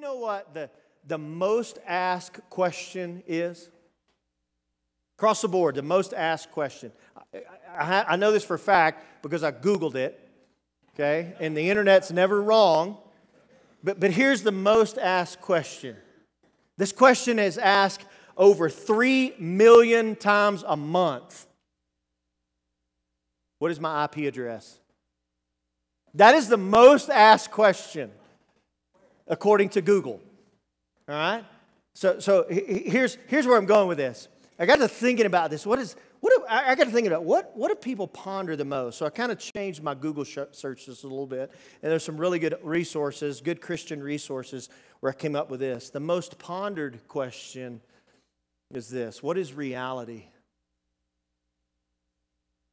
know what the, the most asked question is? Across the board, the most asked question. I, I, I know this for a fact because I Googled it, okay? And the internet's never wrong. But, but here's the most asked question. This question is asked over 3 million times a month. What is my IP address? That is the most asked question according to Google. All right? So, so here's, here's where I'm going with this. I got to thinking about this. What is, what do, I, got to think about what, what do people ponder the most? So I kind of changed my Google search just a little bit. And there's some really good resources, good Christian resources, where I came up with this. The most pondered question is this What is reality?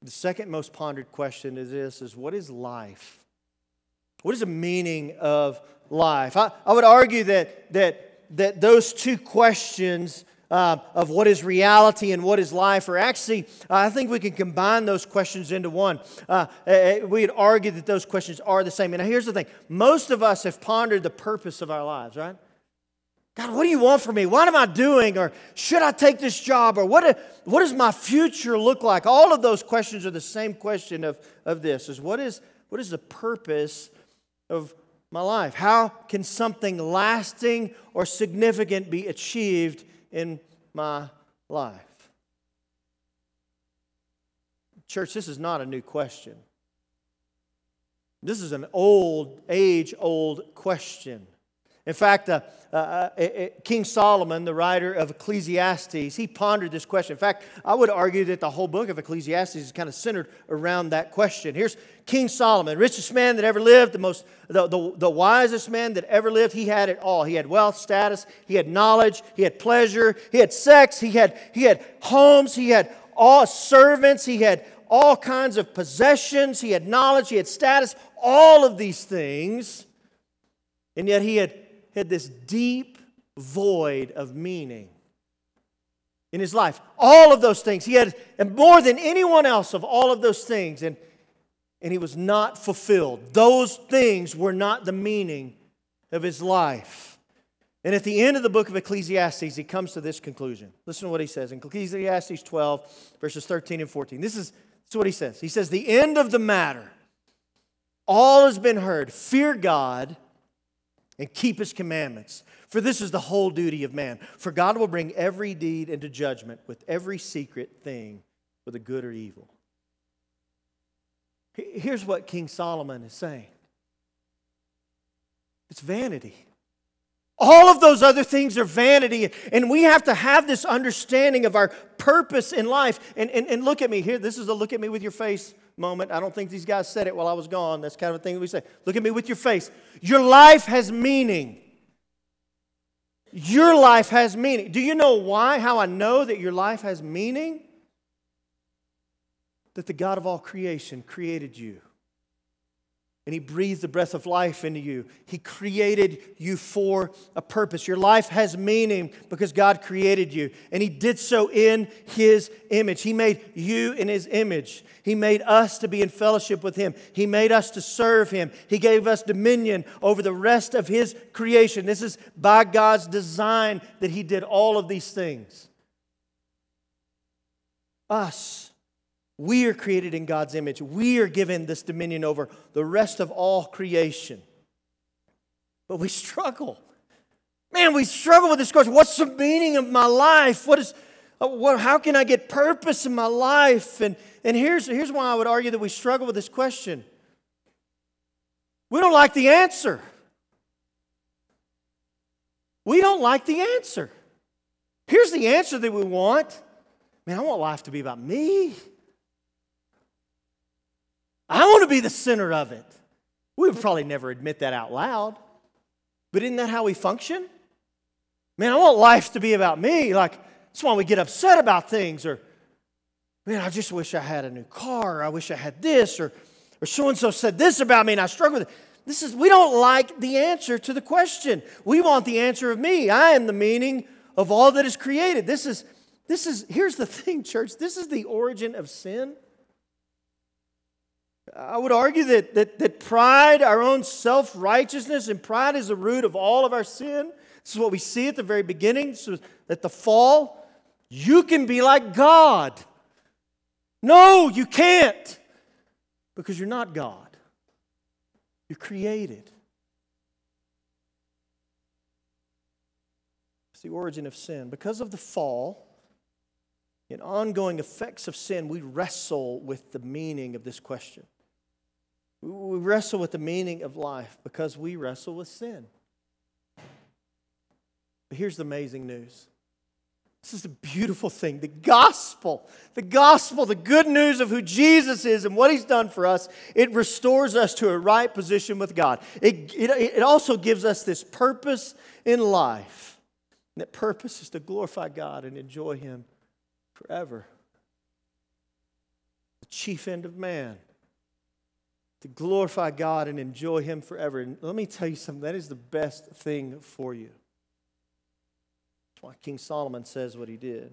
The second most pondered question is this is what is life? What is the meaning of life? I, I would argue that, that, that those two questions uh, of what is reality and what is life are actually, uh, I think we can combine those questions into one. Uh, uh, uh we'd argue that those questions are the same. And here's the thing most of us have pondered the purpose of our lives, right? God, what do you want from me? What am I doing? Or should I take this job? Or what, what does my future look like? All of those questions are the same question of, of this is what is, what is the purpose of my life? How can something lasting or significant be achieved in my life? Church, this is not a new question. This is an old, age old question. In fact, uh, uh, uh, King Solomon, the writer of Ecclesiastes, he pondered this question. In fact, I would argue that the whole book of Ecclesiastes is kind of centered around that question. Here's King Solomon, richest man that ever lived, the most, the, the, the wisest man that ever lived. He had it all. He had wealth, status, he had knowledge, he had pleasure, he had sex, he had, he had homes, he had all servants, he had all kinds of possessions, he had knowledge, he had status, all of these things. And yet he had had this deep void of meaning in his life. All of those things. He had and more than anyone else of all of those things, and, and he was not fulfilled. Those things were not the meaning of his life. And at the end of the book of Ecclesiastes, he comes to this conclusion. Listen to what he says in Ecclesiastes 12, verses 13 and 14. This is, this is what he says. He says, The end of the matter, all has been heard. Fear God and keep his commandments. For this is the whole duty of man. For God will bring every deed into judgment with every secret thing, whether good or evil. Here's what King Solomon is saying it's vanity. All of those other things are vanity, and we have to have this understanding of our purpose in life. And, and, and look at me here. This is a look at me with your face moment. I don't think these guys said it while I was gone. That's kind of a thing we say. Look at me with your face. Your life has meaning. Your life has meaning. Do you know why? How I know that your life has meaning? That the God of all creation created you and He breathed the breath of life into you. He created you for a purpose. Your life has meaning because God created you, and He did so in His image. He made you in His image. He made us to be in fellowship with Him. He made us to serve Him. He gave us dominion over the rest of His creation. This is by God's design that He did all of these things. Us we are created in God's image. We are given this dominion over the rest of all creation. But we struggle. Man, we struggle with this question. What's the meaning of my life? What is, uh, what, how can I get purpose in my life? And, and here's, here's why I would argue that we struggle with this question. We don't like the answer. We don't like the answer. Here's the answer that we want. Man, I want life to be about me. I want to be the center of it. We would probably never admit that out loud, but isn't that how we function? Man, I want life to be about me. Like, that's why we get upset about things. Or, man, I just wish I had a new car. Or I wish I had this. Or, or so and so said this about me and I struggle with it. This is, we don't like the answer to the question. We want the answer of me. I am the meaning of all that is created. This is, this is, here's the thing, church. This is the origin of sin. I would argue that, that, that pride, our own self righteousness, and pride is the root of all of our sin. This is what we see at the very beginning. So at the fall, you can be like God. No, you can't because you're not God. You're created. It's the origin of sin. Because of the fall, in ongoing effects of sin, we wrestle with the meaning of this question. We wrestle with the meaning of life because we wrestle with sin. But here's the amazing news. This is the beautiful thing. The gospel, the gospel, the good news of who Jesus is and what he's done for us, it restores us to a right position with God. It, it, it also gives us this purpose in life. And that purpose is to glorify God and enjoy him forever. The chief end of man to glorify God and enjoy Him forever. And let me tell you something that is the best thing for you. That's why King Solomon says what he did.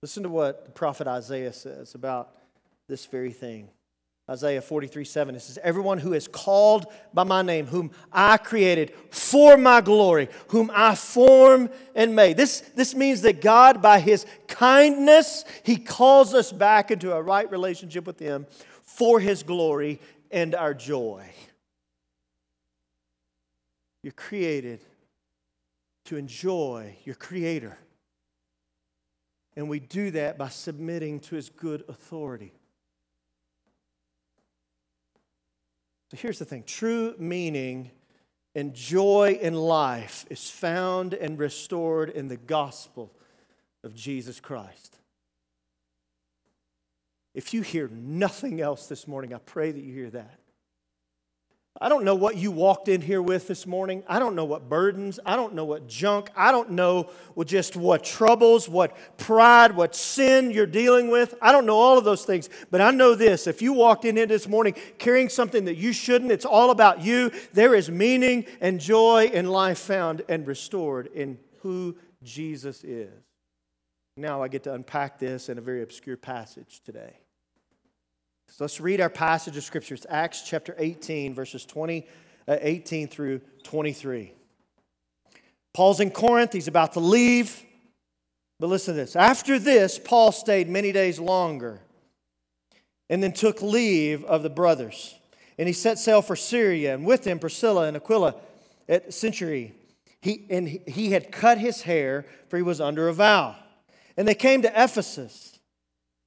Listen to what the prophet Isaiah says about this very thing. Isaiah 43 7, it says, Everyone who is called by my name, whom I created for my glory, whom I form and made. This, this means that God, by his kindness, he calls us back into a right relationship with him for his glory and our joy. You're created to enjoy your Creator. And we do that by submitting to his good authority. So here's the thing true meaning and joy in life is found and restored in the gospel of Jesus Christ. If you hear nothing else this morning, I pray that you hear that. I don't know what you walked in here with this morning. I don't know what burdens. I don't know what junk. I don't know just what troubles, what pride, what sin you're dealing with. I don't know all of those things. But I know this if you walked in here this morning carrying something that you shouldn't, it's all about you. There is meaning and joy in life found and restored in who Jesus is. Now I get to unpack this in a very obscure passage today. So let's read our passage of Scripture. It's Acts chapter 18, verses 20, uh, 18 through 23. Paul's in Corinth. He's about to leave. But listen to this. After this, Paul stayed many days longer and then took leave of the brothers. And he set sail for Syria, and with him Priscilla and Aquila at Cenchreae. He, and he had cut his hair, for he was under a vow. And they came to Ephesus.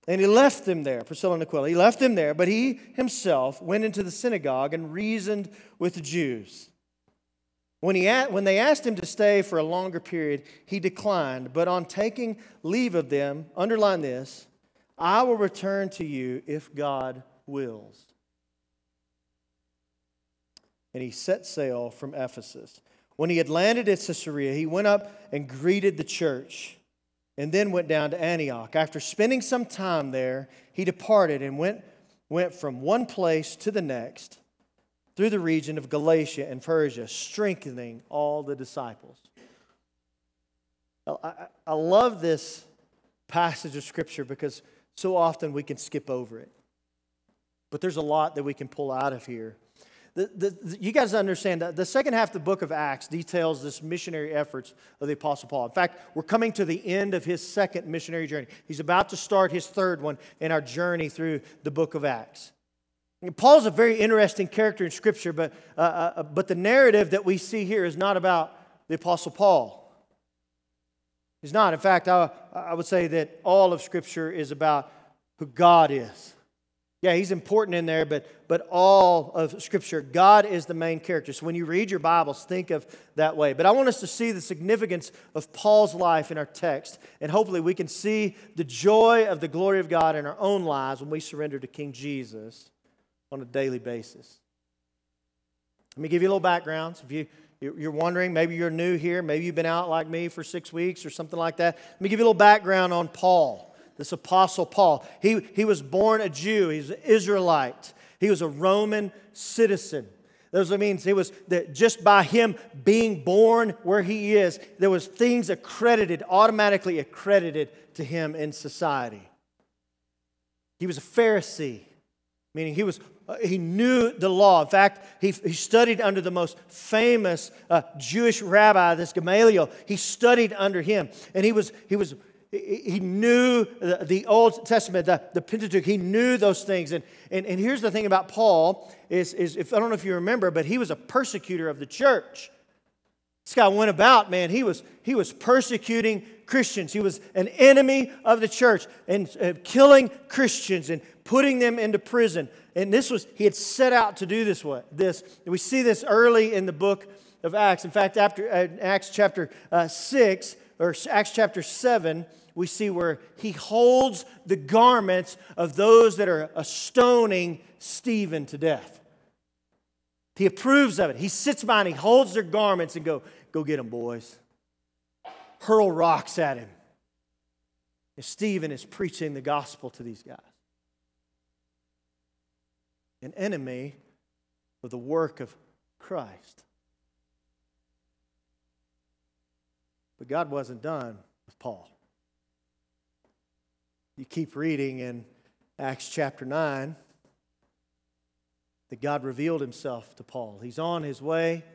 And he left them there, Priscilla and Aquila. He left them there, but he himself went into the synagogue and reasoned with the Jews. When, he, when they asked him to stay for a longer period, he declined. But on taking leave of them, underline this I will return to you if God wills. And he set sail from Ephesus. When he had landed at Caesarea, he went up and greeted the church and then went down to Antioch. After spending some time there, he departed and went, went from one place to the next through the region of Galatia and Persia, strengthening all the disciples. I, I love this passage of Scripture because so often we can skip over it. But there's a lot that we can pull out of here. The, the, you guys understand that the second half of the book of Acts details this missionary efforts of the Apostle Paul. In fact, we're coming to the end of his second missionary journey. He's about to start his third one in our journey through the book of Acts. Paul's a very interesting character in Scripture, but, uh, uh, but the narrative that we see here is not about the Apostle Paul. He's not. In fact, I, I would say that all of Scripture is about who God is. Yeah, he's important in there, but, but all of Scripture, God is the main character. So when you read your Bibles, think of that way. But I want us to see the significance of Paul's life in our text, and hopefully we can see the joy of the glory of God in our own lives when we surrender to King Jesus on a daily basis. Let me give you a little background. If you, you're wondering, maybe you're new here, maybe you've been out like me for six weeks or something like that. Let me give you a little background on Paul this apostle Paul. He, he was born a Jew, he's an Israelite, he was a Roman citizen. Those means he was that just by him being born where he is, there was things accredited, automatically accredited to him in society. He was a Pharisee, meaning he, was, uh, he knew the law. In fact, he, he studied under the most famous uh, Jewish rabbi, this Gamaliel. He studied under him. And he was, he was he knew the Old Testament, the, the Pentateuch. He knew those things. And, and, and here's the thing about Paul is, is if I don't know if you remember, but he was a persecutor of the church. This guy went about, man, he was, he was persecuting Christians. He was an enemy of the church and uh, killing Christians and putting them into prison. And this was, he had set out to do this. What, this. We see this early in the book of Acts. In fact, after uh, Acts chapter uh, 6, or Acts chapter 7, we see where he holds the garments of those that are stoning Stephen to death. He approves of it. He sits by and he holds their garments and go, go get them, boys. Hurl rocks at him. And Stephen is preaching the gospel to these guys. An enemy of the work of Christ. But God wasn't done with Paul. You keep reading in Acts chapter 9 that God revealed himself to Paul. He's on his way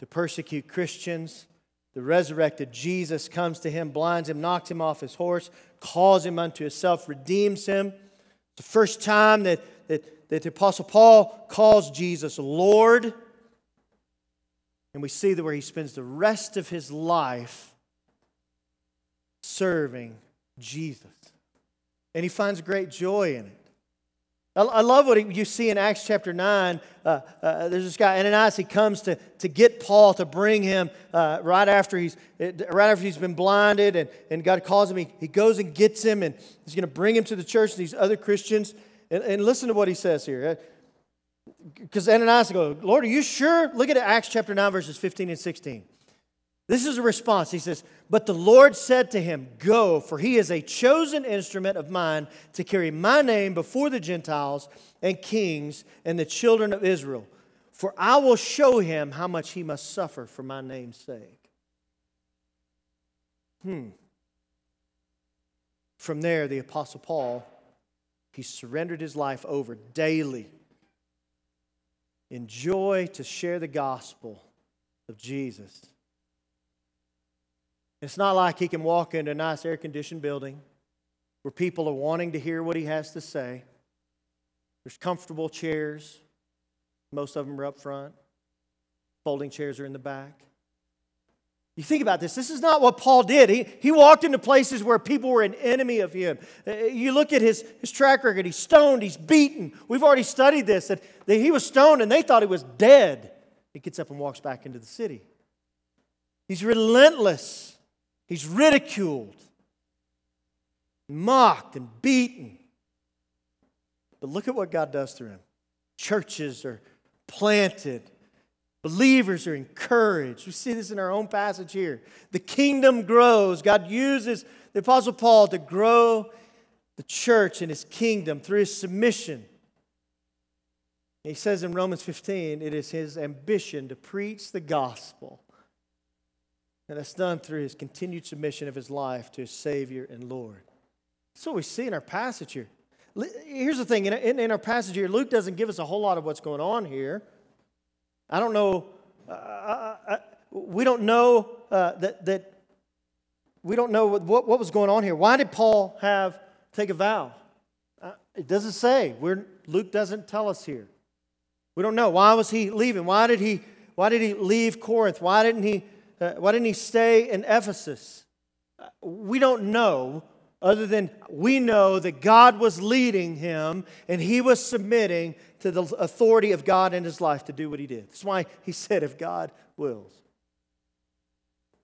to persecute Christians. The resurrected Jesus comes to him, blinds him, knocks him off his horse, calls him unto himself, redeems him. It's the first time that, that, that the Apostle Paul calls Jesus Lord. And we see that where he spends the rest of his life serving Jesus. And he finds great joy in it. I love what you see in Acts chapter 9. Uh, uh, there's this guy, Ananias, he comes to, to get Paul to bring him uh, right, after he's, right after he's been blinded, and, and God calls him. He, he goes and gets him, and he's going to bring him to the church, these other Christians. And, and listen to what he says here. Because Ananias goes, Lord, are you sure? Look at Acts chapter 9, verses 15 and 16. This is a response. He says, But the Lord said to him, Go, for he is a chosen instrument of mine to carry my name before the Gentiles and kings and the children of Israel. For I will show him how much he must suffer for my name's sake. Hmm. From there, the Apostle Paul, he surrendered his life over daily in joy to share the gospel of Jesus it's not like he can walk into a nice air conditioned building where people are wanting to hear what he has to say. There's comfortable chairs, most of them are up front, folding chairs are in the back. You think about this. This is not what Paul did. He, he walked into places where people were an enemy of him. Uh, you look at his, his track record. He's stoned, he's beaten. We've already studied this that, that he was stoned and they thought he was dead. He gets up and walks back into the city. He's relentless. He's ridiculed, mocked, and beaten. But look at what God does through him. Churches are planted, believers are encouraged. We see this in our own passage here. The kingdom grows. God uses the Apostle Paul to grow the church and his kingdom through his submission. He says in Romans 15, it is his ambition to preach the gospel and that's done through his continued submission of his life to his Savior and Lord. That's what we see in our passage here. Here's the thing in, our passage here, Luke doesn't give us a whole lot of what's going on here. I don't know. Uh, I, uh, I, uh, we don't know uh, that, that we don't know what, what, what, was going on here. Why did Paul have take a vow? Uh, it doesn't say. We're, Luke doesn't tell us here. We don't know. Why was he leaving? Why did he, why did he leave Corinth? Why didn't he uh, why didn't he stay in Ephesus? Uh, we don't know, other than we know that God was leading him and he was submitting to the authority of God in his life to do what he did. That's why he said, if God wills.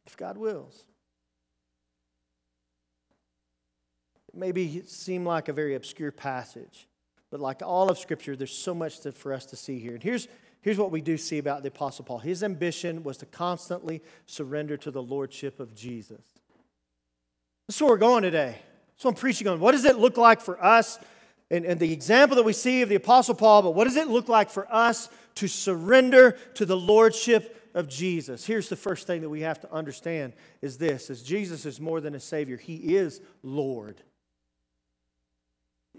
If God wills. It maybe seem like a very obscure passage, but like all of Scripture, there's so much to, for us to see here. And here's, Here's what we do see about the Apostle Paul his ambition was to constantly surrender to the Lordship of Jesus. That's where we're going today. That's what I'm preaching on. What does it look like for us? And, and the example that we see of the Apostle Paul, but what does it look like for us to surrender to the Lordship of Jesus? Here's the first thing that we have to understand is this is Jesus is more than a Savior. He is Lord.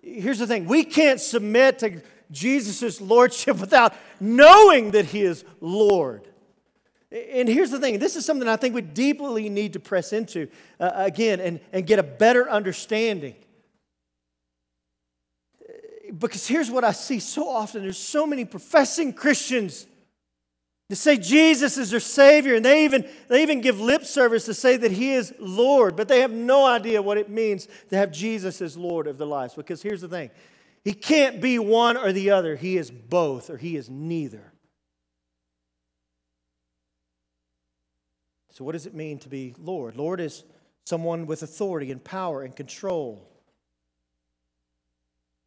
here's the thing we can't submit to Jesus' lordship without knowing that he is Lord. And here's the thing this is something I think we deeply need to press into uh, again and, and get a better understanding. Because here's what I see so often there's so many professing Christians to say Jesus is their Savior, and they even, they even give lip service to say that He is Lord, but they have no idea what it means to have Jesus as Lord of their lives. Because here's the thing He can't be one or the other, He is both, or He is neither. So, what does it mean to be Lord? Lord is someone with authority and power and control.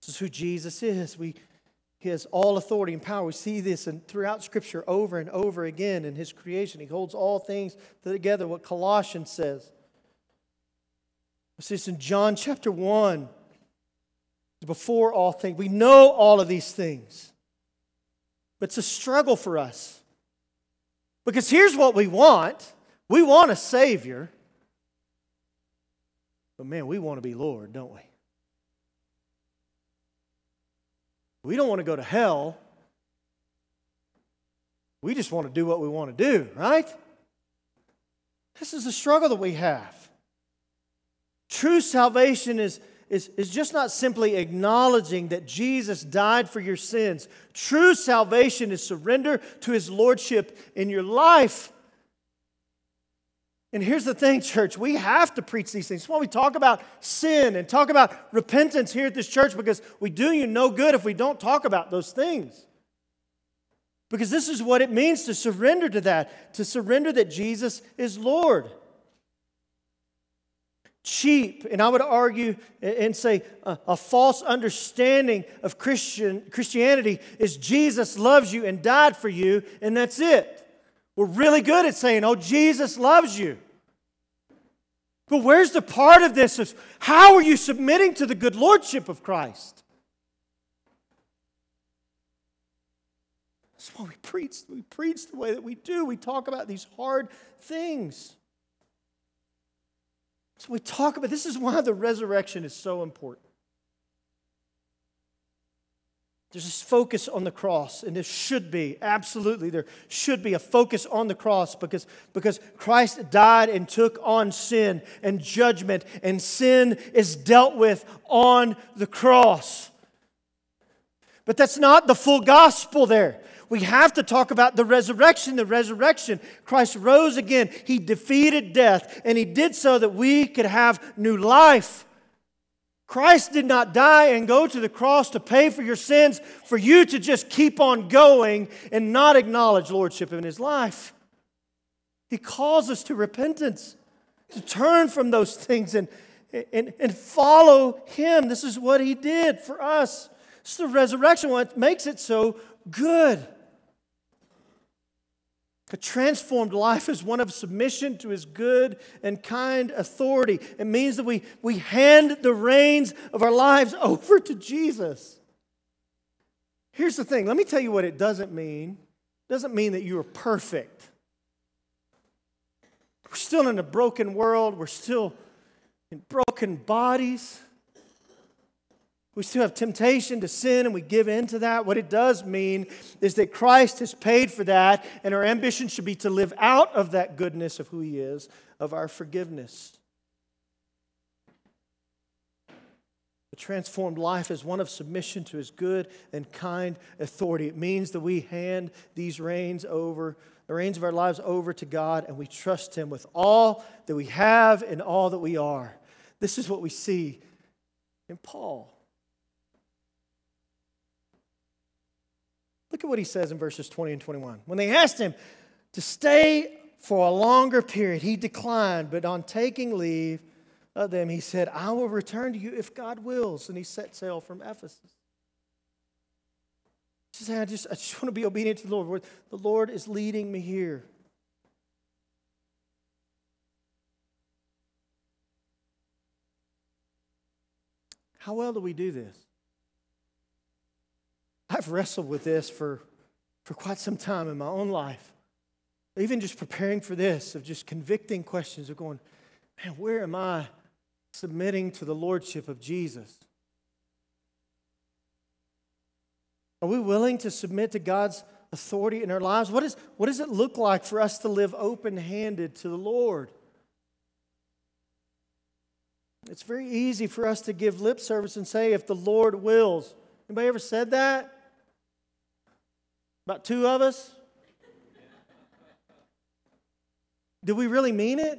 This is who Jesus is. We he has all authority and power. We see this in, throughout Scripture over and over again in His creation. He holds all things together, what Colossians says. We see this in John chapter 1. Before all things, we know all of these things. But it's a struggle for us. Because here's what we want we want a Savior. But man, we want to be Lord, don't we? We don't want to go to hell. We just want to do what we want to do, right? This is the struggle that we have. True salvation is, is, is just not simply acknowledging that Jesus died for your sins. True salvation is surrender to his lordship in your life. And here's the thing, church, we have to preach these things. That's why we talk about sin and talk about repentance here at this church because we do you no good if we don't talk about those things. Because this is what it means to surrender to that, to surrender that Jesus is Lord. Cheap, and I would argue and say a, a false understanding of Christian, Christianity is Jesus loves you and died for you, and that's it. We're really good at saying, oh, Jesus loves you. But where's the part of this of how are you submitting to the good lordship of Christ? That's why we preach. We preach the way that we do. We talk about these hard things. So we talk about this is why the resurrection is so important. There's this focus on the cross, and there should be, absolutely, there should be a focus on the cross because, because Christ died and took on sin and judgment, and sin is dealt with on the cross. But that's not the full gospel there. We have to talk about the resurrection. The resurrection. Christ rose again. He defeated death, and He did so that we could have new life. Christ did not die and go to the cross to pay for your sins, for you to just keep on going and not acknowledge lordship in his life. He calls us to repentance, to turn from those things and, and, and follow him. This is what he did for us. It's the resurrection, what makes it so good. A transformed life is one of submission to his good and kind authority. It means that we, we hand the reins of our lives over to Jesus. Here's the thing let me tell you what it doesn't mean. It doesn't mean that you are perfect. We're still in a broken world, we're still in broken bodies. We still have temptation to sin and we give in to that. What it does mean is that Christ has paid for that, and our ambition should be to live out of that goodness of who He is, of our forgiveness. A transformed life is one of submission to His good and kind authority. It means that we hand these reins over, the reins of our lives over to God, and we trust Him with all that we have and all that we are. This is what we see in Paul. Look at what he says in verses 20 and 21. When they asked him to stay for a longer period, he declined, but on taking leave of them, he said, I will return to you if God wills. And he set sail from Ephesus. He said, I just, I just want to be obedient to the Lord. The Lord is leading me here. How well do we do this? I've wrestled with this for, for quite some time in my own life. Even just preparing for this, of just convicting questions of going, man, where am I submitting to the Lordship of Jesus? Are we willing to submit to God's authority in our lives? What, is, what does it look like for us to live open handed to the Lord? It's very easy for us to give lip service and say, if the Lord wills. Anybody ever said that? About two of us? Do we really mean it?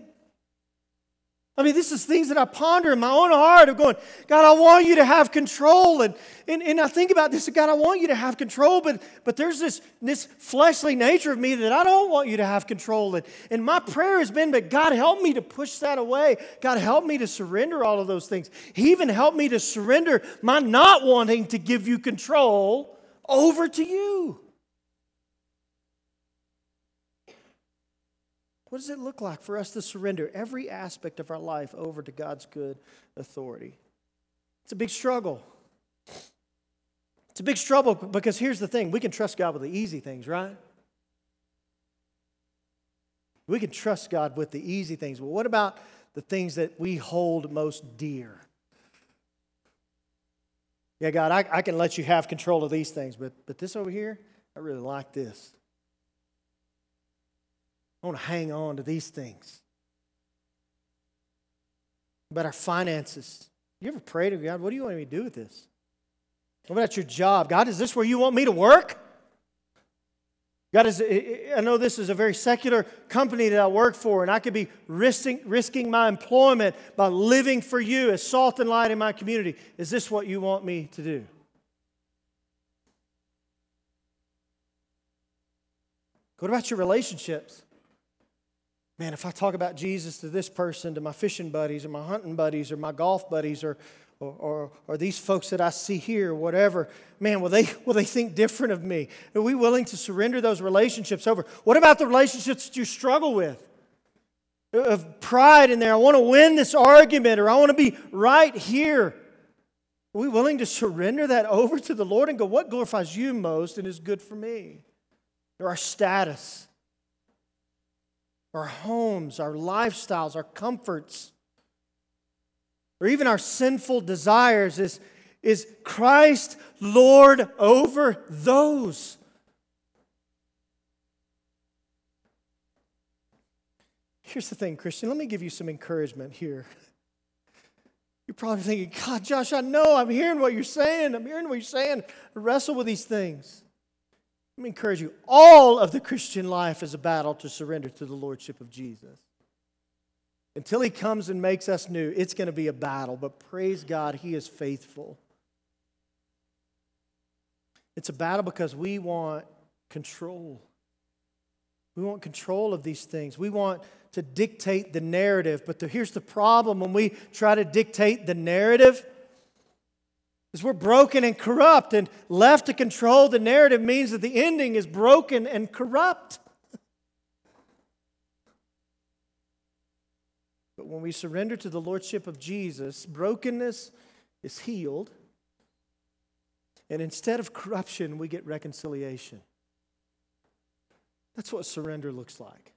I mean, this is things that I ponder in my own heart of going, God, I want you to have control. And, and, and I think about this, God, I want you to have control, but, but there's this, this fleshly nature of me that I don't want you to have control. And, and my prayer has been, but God, help me to push that away. God, help me to surrender all of those things. He even helped me to surrender my not wanting to give you control over to you. What does it look like for us to surrender every aspect of our life over to God's good authority? It's a big struggle. It's a big struggle because here's the thing we can trust God with the easy things, right? We can trust God with the easy things. But what about the things that we hold most dear? Yeah, God, I, I can let you have control of these things, but, but this over here, I really like this. I want to hang on to these things. About our finances. You ever pray to God, what do you want me to do with this? What about your job? God, is this where you want me to work? God, is, I know this is a very secular company that I work for, and I could be risking, risking my employment by living for you as salt and light in my community. Is this what you want me to do? What about your relationships? Man, if I talk about Jesus to this person, to my fishing buddies, or my hunting buddies, or my golf buddies, or, or, or, or, these folks that I see here, whatever, man, will they, will they think different of me? Are we willing to surrender those relationships over? What about the relationships that you struggle with? Of pride in there, I want to win this argument, or I want to be right here. Are we willing to surrender that over to the Lord and go, what glorifies you most and is good for me? Or our status our homes, our lifestyles, our comforts, or even our sinful desires is, is Christ Lord over those. Here's the thing, Christian. Let me give you some encouragement here. You're probably thinking, God, Josh, I know I'm hearing what you're saying. I'm hearing what you're saying. I wrestle with these things. Let me encourage you all of the Christian life is a battle to surrender to the Lordship of Jesus. Until He comes and makes us new, it's going to be a battle, but praise God, He is faithful. It's a battle because we want control. We want control of these things. We want to dictate the narrative. But the, here's the problem when we try to dictate the narrative, is we're broken and corrupt, and left to control the narrative means that the ending is broken and corrupt. But when we surrender to the Lordship of Jesus, brokenness is healed, and instead of corruption, we get reconciliation. That's what surrender looks like.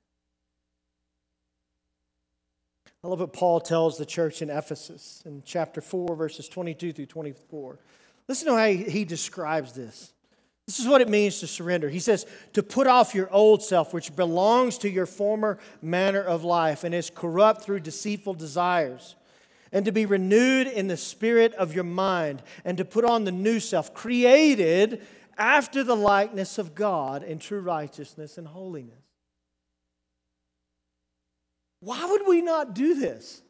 I love what Paul tells the church in Ephesus in chapter 4, verses 22 through 24. Listen to how he describes this. This is what it means to surrender. He says, to put off your old self, which belongs to your former manner of life and is corrupt through deceitful desires, and to be renewed in the spirit of your mind, and to put on the new self, created after the likeness of God in true righteousness and holiness. Why would we not do this?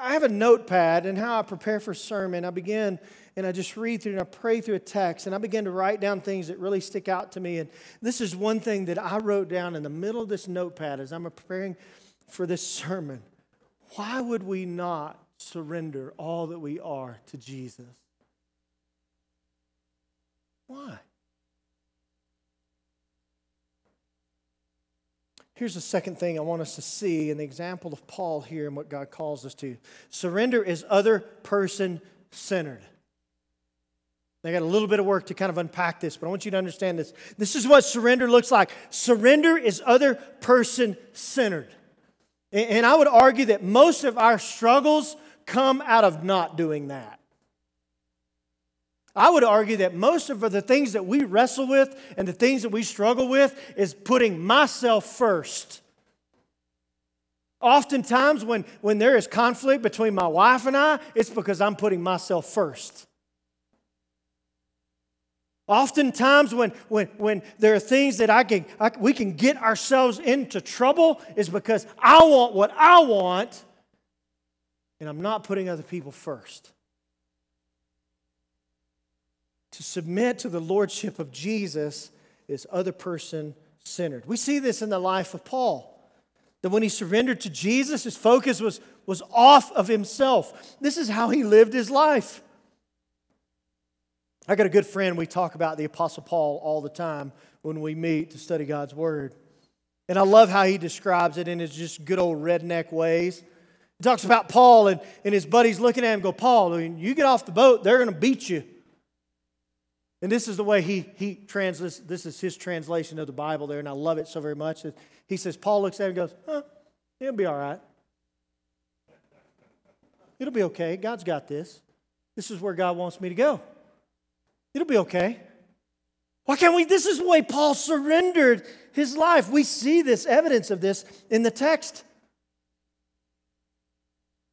I have a notepad, and how I prepare for sermon, I begin and I just read through and I pray through a text, and I begin to write down things that really stick out to me. And this is one thing that I wrote down in the middle of this notepad as I'm preparing for this sermon. Why would we not surrender all that we are to Jesus? Why? Here's the second thing I want us to see in the example of Paul here and what God calls us to. Surrender is other person centered. I got a little bit of work to kind of unpack this, but I want you to understand this. This is what surrender looks like. Surrender is other person centered. And I would argue that most of our struggles come out of not doing that. I would argue that most of the things that we wrestle with and the things that we struggle with is putting myself first. Oftentimes, when, when there is conflict between my wife and I, it's because I'm putting myself first. Oftentimes, when, when, when there are things that I can, I, we can get ourselves into trouble, is because I want what I want, and I'm not putting other people first. To submit to the lordship of Jesus is other person centered. We see this in the life of Paul. That when he surrendered to Jesus, his focus was, was off of himself. This is how he lived his life. I got a good friend, we talk about the Apostle Paul all the time when we meet to study God's Word. And I love how he describes it in his just good old redneck ways. He talks about Paul, and, and his buddies looking at him go, Paul, you get off the boat, they're going to beat you. And this is the way he, he translates, this is his translation of the Bible there, and I love it so very much. He says, Paul looks at him and goes, huh, it'll be all right. It'll be okay. God's got this. This is where God wants me to go. It'll be okay. Why can't we? This is the way Paul surrendered his life. We see this evidence of this in the text.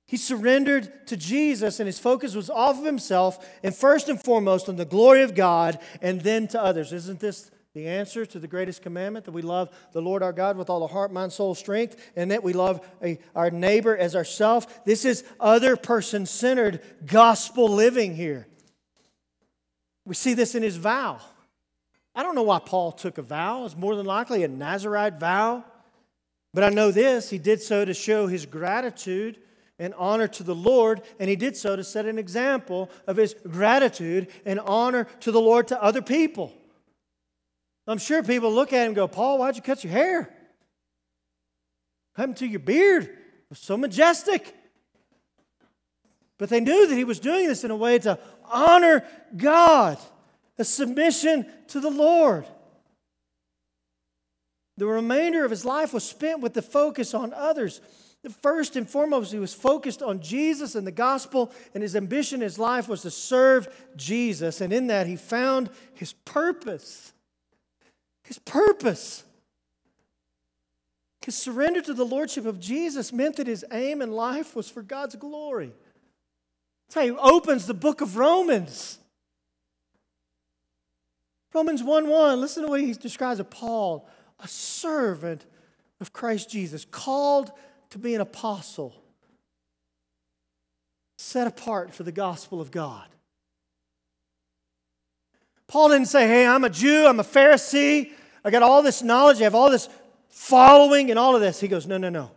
He surrendered to Jesus, and his focus was off of himself, and first and foremost on the glory of God, and then to others. Isn't this the answer to the greatest commandment that we love the Lord our God with all our heart, mind, soul, strength, and that we love a, our neighbor as ourselves? This is other person centered gospel living here. We see this in his vow. I don't know why Paul took a vow. It's more than likely a Nazarite vow. But I know this he did so to show his gratitude and honor to the Lord, and he did so to set an example of his gratitude and honor to the Lord to other people. I'm sure people look at him and go, Paul, why'd you cut your hair? Happened to your beard? It was so majestic. But they knew that he was doing this in a way to honor God, a submission to the Lord. The remainder of his life was spent with the focus on others. First and foremost, he was focused on Jesus and the gospel, and his ambition in his life was to serve Jesus. And in that, he found his purpose. His purpose. His surrender to the Lordship of Jesus meant that his aim in life was for God's glory. That's how he opens the book of Romans. Romans 1 1, listen to the way he describes it Paul, a servant of Christ Jesus, called to be an apostle, set apart for the gospel of God. Paul didn't say, Hey, I'm a Jew, I'm a Pharisee, I got all this knowledge, I have all this following and all of this. He goes, No, no, no.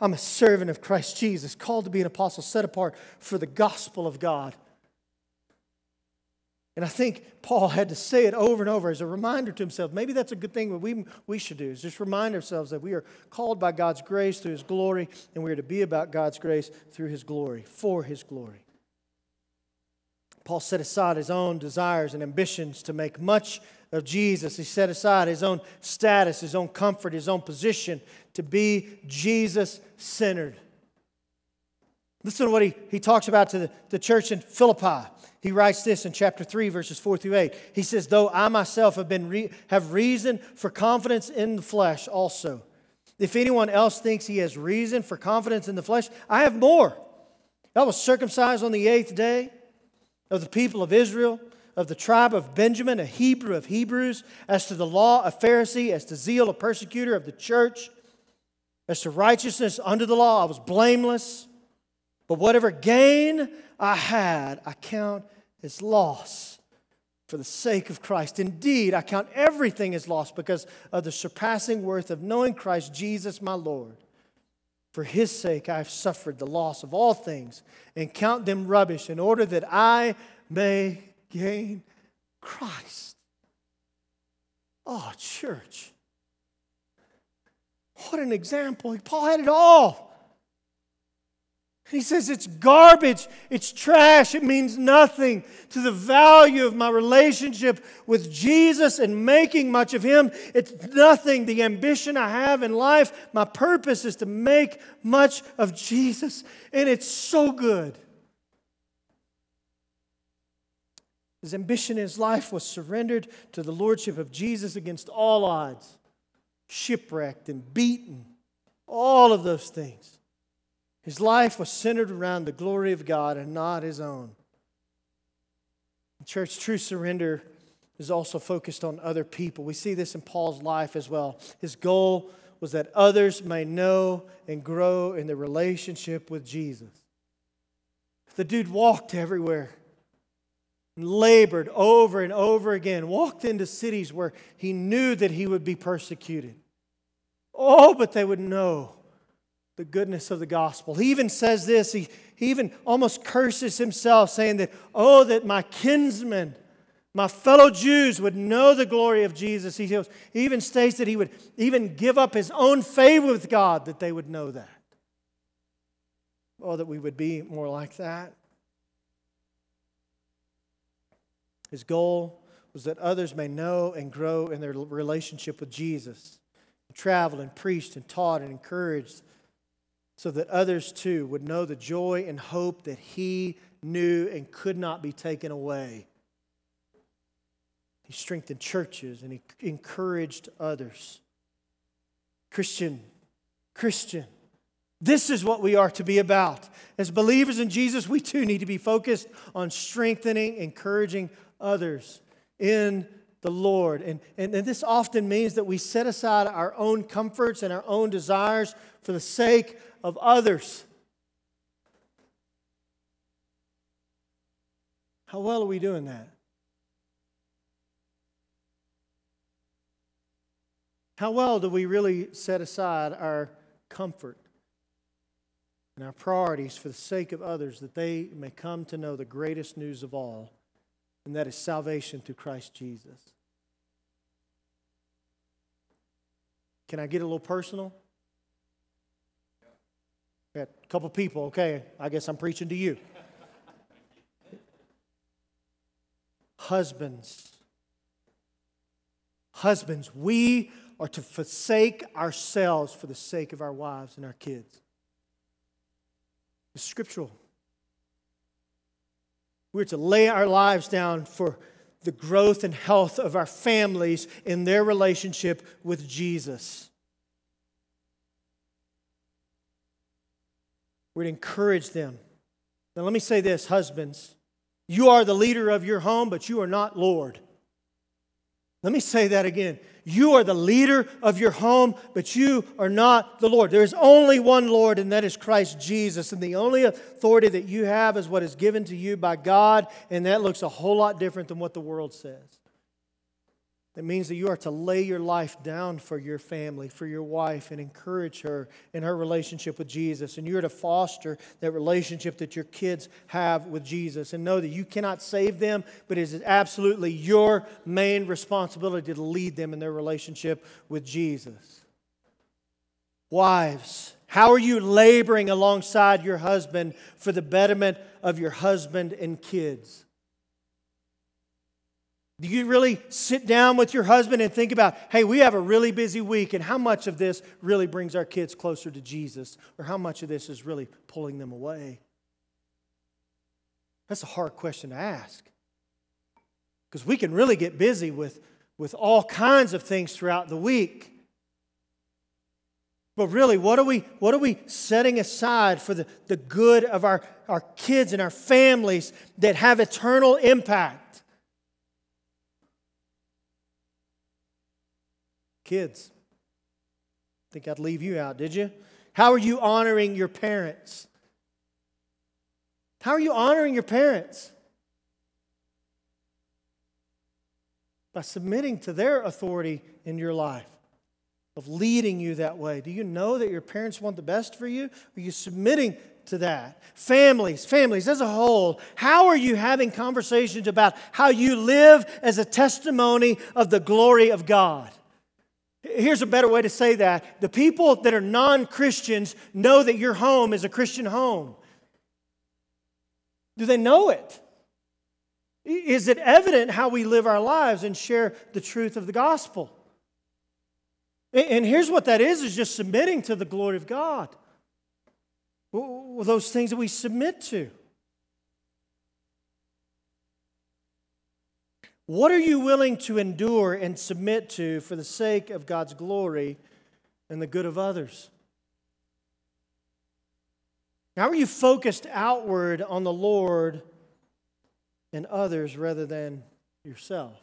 I'm a servant of Christ Jesus, called to be an apostle, set apart for the gospel of God. And I think Paul had to say it over and over as a reminder to himself. Maybe that's a good thing that we, we should do, is just remind ourselves that we are called by God's grace through his glory, and we are to be about God's grace through his glory, for his glory. Paul set aside his own desires and ambitions to make much of Jesus. He set aside his own status, his own comfort, his own position to be Jesus centered. Listen to what he, he talks about to the, the church in Philippi. He writes this in chapter 3, verses 4 through 8. He says, Though I myself have, been re- have reason for confidence in the flesh also. If anyone else thinks he has reason for confidence in the flesh, I have more. I was circumcised on the eighth day of the people of Israel of the tribe of Benjamin, a Hebrew of Hebrews, as to the law, a Pharisee, as to zeal, a persecutor of the church, as to righteousness under the law, I was blameless. But whatever gain I had, I count as loss for the sake of Christ. Indeed, I count everything as loss because of the surpassing worth of knowing Christ Jesus my Lord. For his sake, I have suffered the loss of all things and count them rubbish in order that I may gain Christ. Oh, church. What an example. Paul had it all. He says it's garbage, it's trash, it means nothing to the value of my relationship with Jesus and making much of Him. It's nothing. The ambition I have in life, my purpose is to make much of Jesus, and it's so good. His ambition in his life was surrendered to the lordship of Jesus against all odds, shipwrecked and beaten, all of those things. His life was centered around the glory of God and not his own. Church, true surrender is also focused on other people. We see this in Paul's life as well. His goal was that others may know and grow in their relationship with Jesus. The dude walked everywhere and labored over and over again, walked into cities where he knew that he would be persecuted. Oh, but they would know the goodness of the gospel. He even says this, he, he even almost curses himself, saying that, oh, that my kinsmen, my fellow Jews would know the glory of Jesus. He, he even states that he would even give up his own favor with God that they would know that. Oh, that we would be more like that. His goal was that others may know and grow in their relationship with Jesus. He traveled and preached and taught and encouraged so that others too would know the joy and hope that he knew and could not be taken away. He strengthened churches and he encouraged others. Christian, Christian, this is what we are to be about. As believers in Jesus, we too need to be focused on strengthening, encouraging others in the Lord. And, and, and, this often means that we set aside our own comforts and our own desires for the sake of others. How well are we doing that? How well do we really set aside our comfort and our priorities for the sake of others that they may come to know the greatest news of all? and that is salvation through Christ Jesus. Can I get a little personal? Got a couple people, okay, I guess I'm preaching to you. Husbands. Husbands, we are to forsake ourselves for the sake of our wives and our kids. It's scriptural. We're to lay our lives down for the growth and health of our families in their relationship with Jesus. We're to encourage them. Now, let me say this, husbands. You are the leader of your home, but you are not Lord. Let me say that again. You are the leader of your home, but you are not the Lord. There is only one Lord, and that is Christ Jesus. And the only authority that you have is what is given to you by God, and that looks a whole lot different than what the world says. It means that you are to lay your life down for your family, for your wife, and encourage her in her relationship with Jesus. And you're to foster that relationship that your kids have with Jesus. And know that you cannot save them, but it is absolutely your main responsibility to lead them in their relationship with Jesus. Wives, how are you laboring alongside your husband for the betterment of your husband and kids? Do you really sit down with your husband and think about, hey, we have a really busy week, and how much of this really brings our kids closer to Jesus, or how much of this is really pulling them away? That's a hard question to ask. Because we can really get busy with, with all kinds of things throughout the week. But really, what are we, what are we setting aside for the, the good of our, our kids and our families that have eternal impact? Kids, think I'd leave you out, did you? How are you honoring your parents? How are you honoring your parents? By submitting to their authority in your life, of leading you that way. Do you know that your parents want the best for you? Are you submitting to that? Families, families as a whole, how are you having conversations about how you live as a testimony of the glory of God? Here's a better way to say that. The people that are non Christians know that your home is a Christian home. Do they know it? Is it evident how we live our lives and share the truth of the gospel? And here's what that is is just submitting to the glory of God. Those things that we submit to. What are you willing to endure and submit to for the sake of God's glory and the good of others? How are you focused outward on the Lord and others rather than yourself?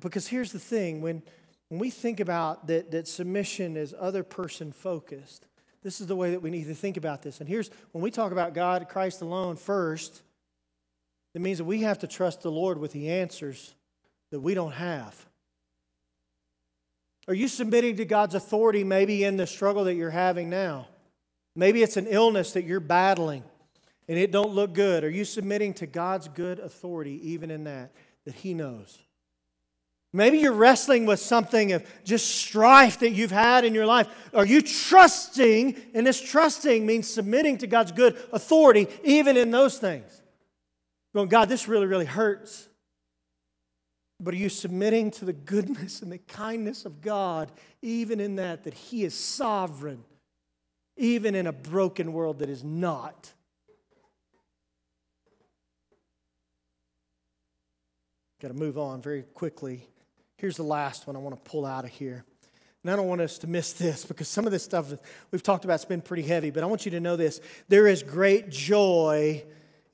Because here's the thing when, when we think about that, that submission is other person focused, this is the way that we need to think about this. And here's when we talk about God, Christ alone first, it means that we have to trust the Lord with the answers that we don't have. Are you submitting to God's authority maybe in the struggle that you're having now? Maybe it's an illness that you're battling and it don't look good. Are you submitting to God's good authority even in that that he knows? Maybe you're wrestling with something of just strife that you've had in your life. Are you trusting? And this trusting means submitting to God's good authority even in those things. Going, God, this really, really hurts. But are you submitting to the goodness and the kindness of God, even in that, that He is sovereign, even in a broken world that is not? Got to move on very quickly. Here's the last one I want to pull out of here. And I don't want us to miss this because some of this stuff we've talked about has been pretty heavy, but I want you to know this. There is great joy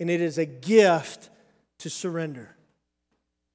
and it is a gift to surrender.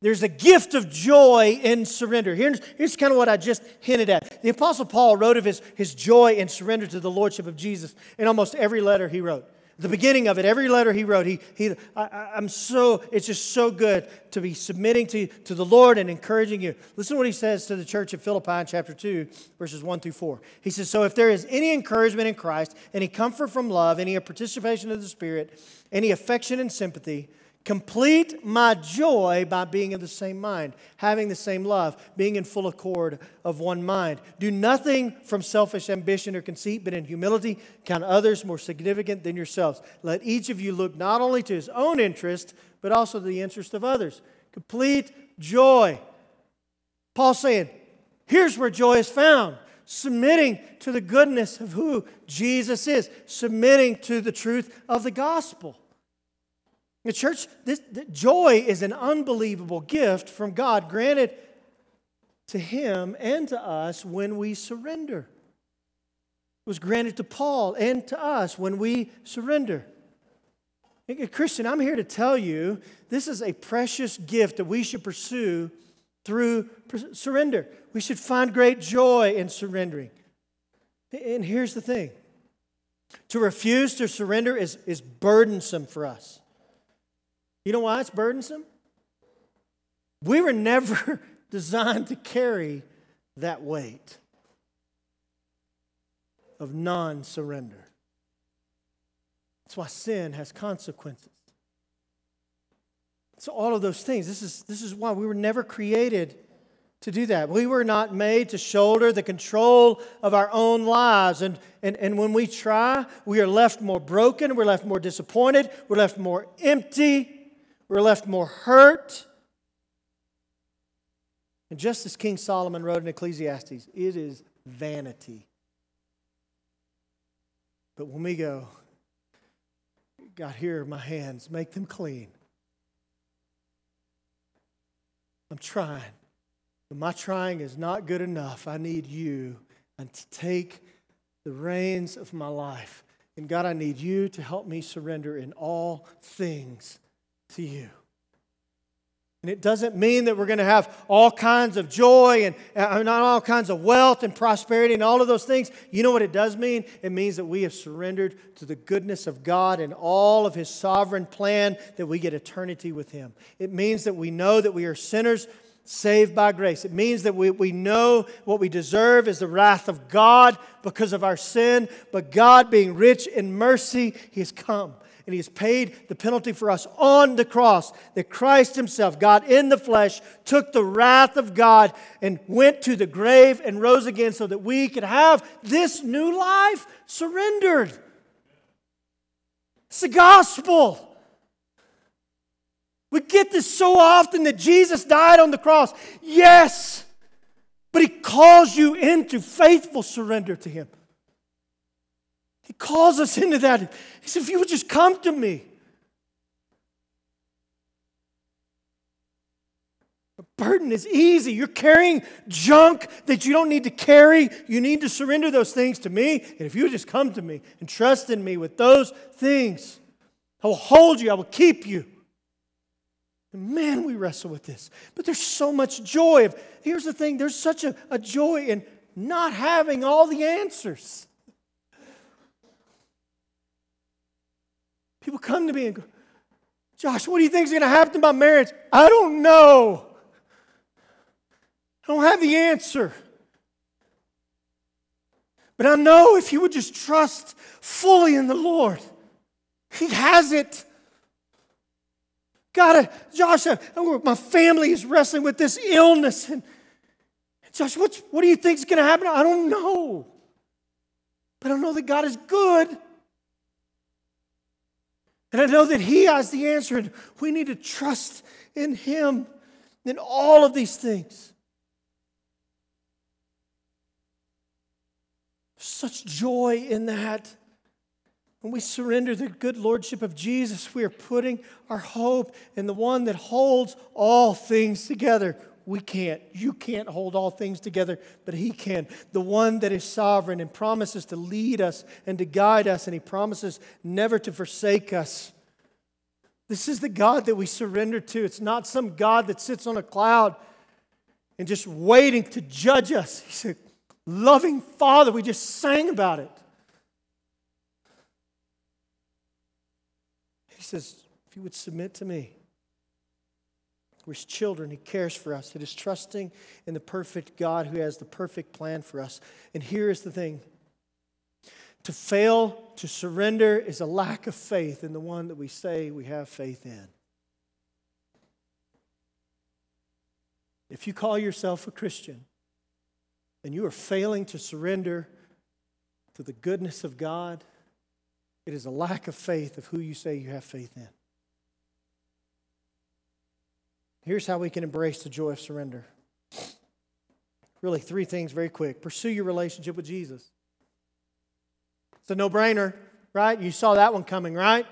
There's a gift of joy in surrender. Here's, here's kind of what I just hinted at. The Apostle Paul wrote of his, his joy in surrender to the Lordship of Jesus in almost every letter he wrote the beginning of it, every letter he wrote, he, he, I, am so, it's just so good to be submitting to, to the Lord and encouraging you. Listen to what he says to the church at Philippi in chapter 2, verses 1 through 4. He says, So if there is any encouragement in Christ, any comfort from love, any participation of the Spirit, any affection and sympathy, Complete my joy by being of the same mind, having the same love, being in full accord of one mind. Do nothing from selfish ambition or conceit, but in humility count others more significant than yourselves. Let each of you look not only to his own interest, but also to the interest of others. Complete joy. Paul saying, here's where joy is found submitting to the goodness of who Jesus is, submitting to the truth of the gospel. The church, this, joy is an unbelievable gift from God granted to him and to us when we surrender. It was granted to Paul and to us when we surrender. Christian, I'm here to tell you this is a precious gift that we should pursue through surrender. We should find great joy in surrendering. And here's the thing to refuse to surrender is, is burdensome for us. You know why it's burdensome? We were never designed to carry that weight of non surrender. That's why sin has consequences. So, all of those things, this is, this is why we were never created to do that. We were not made to shoulder the control of our own lives. And, and, and when we try, we are left more broken, we're left more disappointed, we're left more empty. We're left more hurt. And just as King Solomon wrote in Ecclesiastes, it is vanity. But when we go, God, here are my hands, make them clean. I'm trying, but my trying is not good enough. I need you and to take the reins of my life. And God, I need you to help me surrender in all things to you. And it doesn't mean that we're going to have all kinds of joy and uh, not all kinds of wealth and prosperity and all of those things. You know what it does mean? It means that we have surrendered to the goodness of God and all of His sovereign plan that we get eternity with Him. It means that we know that we are sinners saved by grace. It means that we, we know what we deserve is the wrath of God because of our sin, but God, being rich in mercy, He has come and He has paid the penalty for us on the cross. That Christ Himself, God in the flesh, took the wrath of God and went to the grave and rose again so that we could have this new life surrendered. It's the gospel. We get this so often that Jesus died on the cross. Yes, but He calls you into faithful surrender to Him. He calls us into that. He said, if you would just come to me. The burden is easy. You're carrying junk that you don't need to carry. You need to surrender those things to me. And if you just come to me and trust in me with those things, I will hold you, I will keep you. Man, we wrestle with this. But there's so much joy. Of, here's the thing there's such a, a joy in not having all the answers. People come to me and go, Josh, what do you think is going to happen to my marriage? I don't know. I don't have the answer. But I know if you would just trust fully in the Lord, He has it. God, Josh, my family is wrestling with this illness. And Josh, what's, what do you think is going to happen? I don't know. But I know that God is good. And I know that He has the answer, and we need to trust in Him in all of these things. Such joy in that. When we surrender the good lordship of Jesus, we are putting our hope in the one that holds all things together. We can't. You can't hold all things together, but He can. The one that is sovereign and promises to lead us and to guide us, and He promises never to forsake us. This is the God that we surrender to. It's not some God that sits on a cloud and just waiting to judge us. He's a loving Father. We just sang about it. He says, if you would submit to me, we're his children. He cares for us. It is trusting in the perfect God who has the perfect plan for us. And here is the thing to fail to surrender is a lack of faith in the one that we say we have faith in. If you call yourself a Christian and you are failing to surrender to the goodness of God, it is a lack of faith of who you say you have faith in. Here's how we can embrace the joy of surrender. Really, three things very quick. Pursue your relationship with Jesus. It's a no brainer, right? You saw that one coming, right?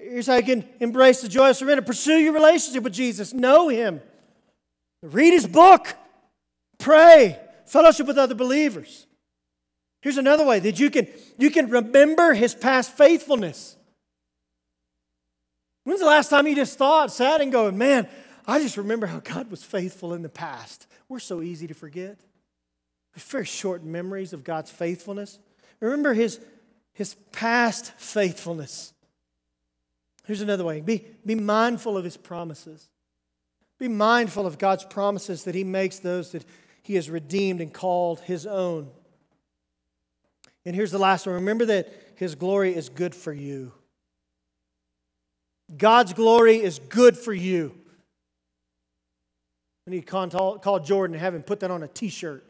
Here's how you can embrace the joy of surrender. Pursue your relationship with Jesus. Know Him. Read His book. Pray. Fellowship with other believers. Here's another way that you can, you can remember His past faithfulness. When's the last time you just thought, sat and going, man, I just remember how God was faithful in the past? We're so easy to forget. Very short memories of God's faithfulness. Remember his, his past faithfulness. Here's another way be, be mindful of his promises. Be mindful of God's promises that he makes those that he has redeemed and called his own. And here's the last one remember that his glory is good for you. God's glory is good for you. I need to call, call Jordan and have him put that on a t shirt.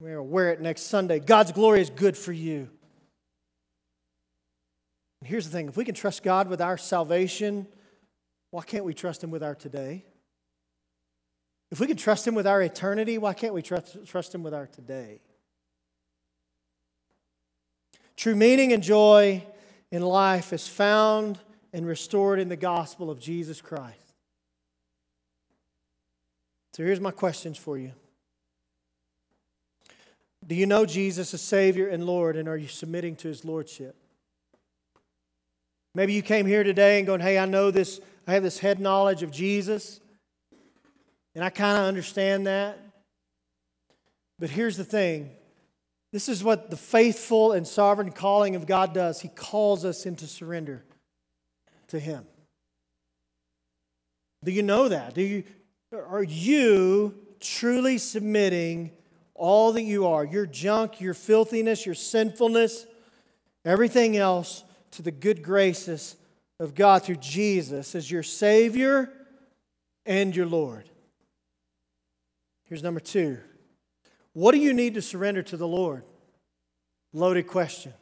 We're going to wear it next Sunday. God's glory is good for you. And here's the thing if we can trust God with our salvation, why can't we trust Him with our today? If we can trust Him with our eternity, why can't we trust, trust Him with our today? True meaning and joy in life is found and restored in the gospel of Jesus Christ. So here's my questions for you. Do you know Jesus as Savior and Lord, and are you submitting to His Lordship? Maybe you came here today and going, hey, I know this, I have this head knowledge of Jesus, and I kind of understand that. But here's the thing this is what the faithful and sovereign calling of God does. He calls us into surrender to Him. Do you know that? Do you, are you truly submitting all that you are, your junk, your filthiness, your sinfulness, everything else, to the good graces of God through Jesus as your Savior and your Lord. Here's number two What do you need to surrender to the Lord? Loaded question.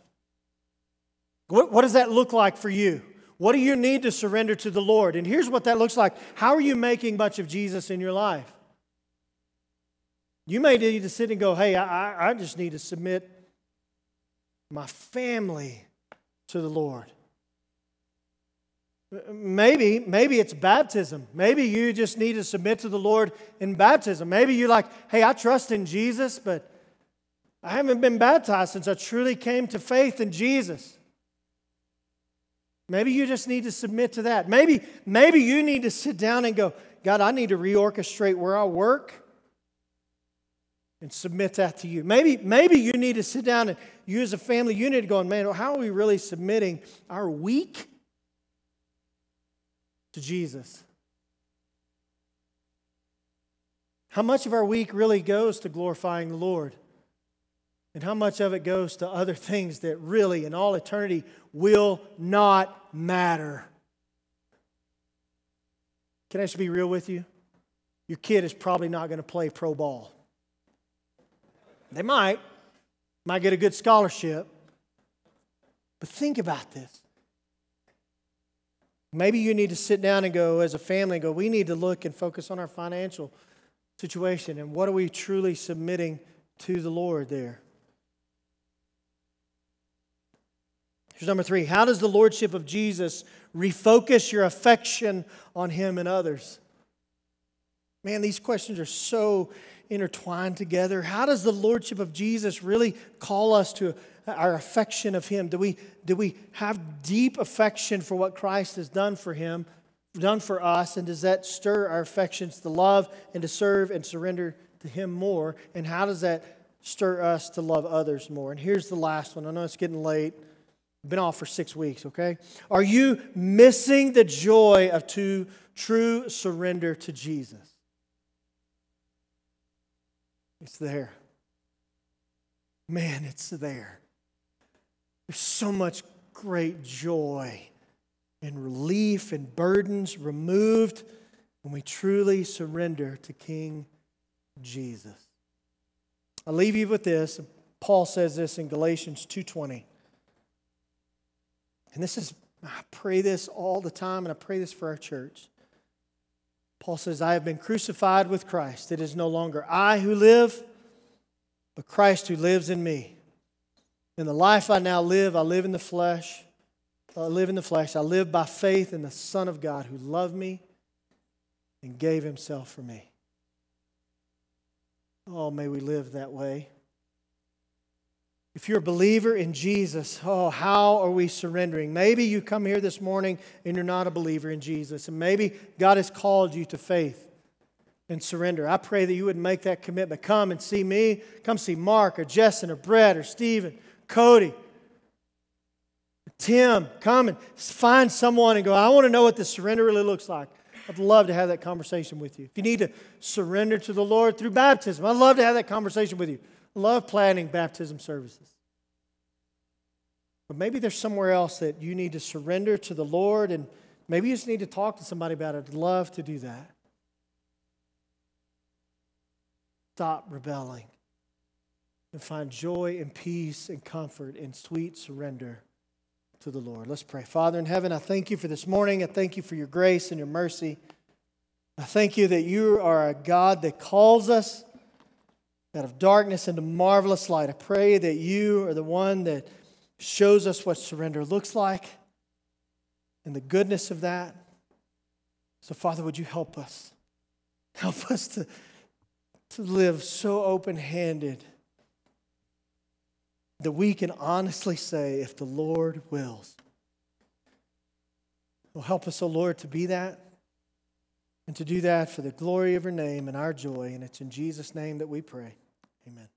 What, what does that look like for you? What do you need to surrender to the Lord? And here's what that looks like. How are you making much of Jesus in your life? You may need to sit and go, hey, I, I just need to submit my family to the Lord. Maybe, maybe it's baptism. Maybe you just need to submit to the Lord in baptism. Maybe you're like, hey, I trust in Jesus, but I haven't been baptized since I truly came to faith in Jesus. Maybe you just need to submit to that. Maybe, maybe you need to sit down and go, God, I need to reorchestrate where I work and submit that to you. Maybe, maybe you need to sit down and you as a family, unit to man, how are we really submitting our week to Jesus? How much of our week really goes to glorifying the Lord? And how much of it goes to other things that really, in all eternity, will not matter? Can I just be real with you? Your kid is probably not going to play pro ball. They might, might get a good scholarship. But think about this. Maybe you need to sit down and go, as a family, and go, we need to look and focus on our financial situation and what are we truly submitting to the Lord there. Here's number three How does the Lordship of Jesus refocus your affection on Him and others? Man, these questions are so intertwined together. How does the Lordship of Jesus really call us to our affection of Him? Do we, do we have deep affection for what Christ has done for Him, done for us? And does that stir our affections to love and to serve and surrender to Him more? And how does that stir us to love others more? And here's the last one. I know it's getting late. Been off for six weeks, okay? Are you missing the joy of to, true surrender to Jesus? It's there. Man, it's there. There's so much great joy and relief and burdens removed when we truly surrender to King Jesus. I'll leave you with this. Paul says this in Galatians 2:20. And this is I pray this all the time and I pray this for our church. Paul says, I have been crucified with Christ. It is no longer I who live, but Christ who lives in me. In the life I now live, I live in the flesh. I live in the flesh. I live by faith in the Son of God who loved me and gave himself for me. Oh, may we live that way. If you're a believer in Jesus, oh, how are we surrendering? Maybe you come here this morning and you're not a believer in Jesus, and maybe God has called you to faith and surrender. I pray that you would make that commitment. Come and see me. Come see Mark or Jessen or Brett or Stephen Cody, Tim, come and find someone and go, I want to know what the surrender really looks like. I'd love to have that conversation with you. If you need to surrender to the Lord through baptism, I'd love to have that conversation with you. Love planning baptism services. But maybe there's somewhere else that you need to surrender to the Lord, and maybe you just need to talk to somebody about it. I'd love to do that. Stop rebelling and find joy and peace and comfort and sweet surrender to the Lord. Let's pray. Father in heaven, I thank you for this morning. I thank you for your grace and your mercy. I thank you that you are a God that calls us out of darkness into marvelous light. I pray that you are the one that shows us what surrender looks like and the goodness of that. So, Father, would you help us? Help us to, to live so open handed that we can honestly say, if the Lord wills. Will help us, O oh Lord, to be that and to do that for the glory of your name and our joy. And it's in Jesus' name that we pray. Amen.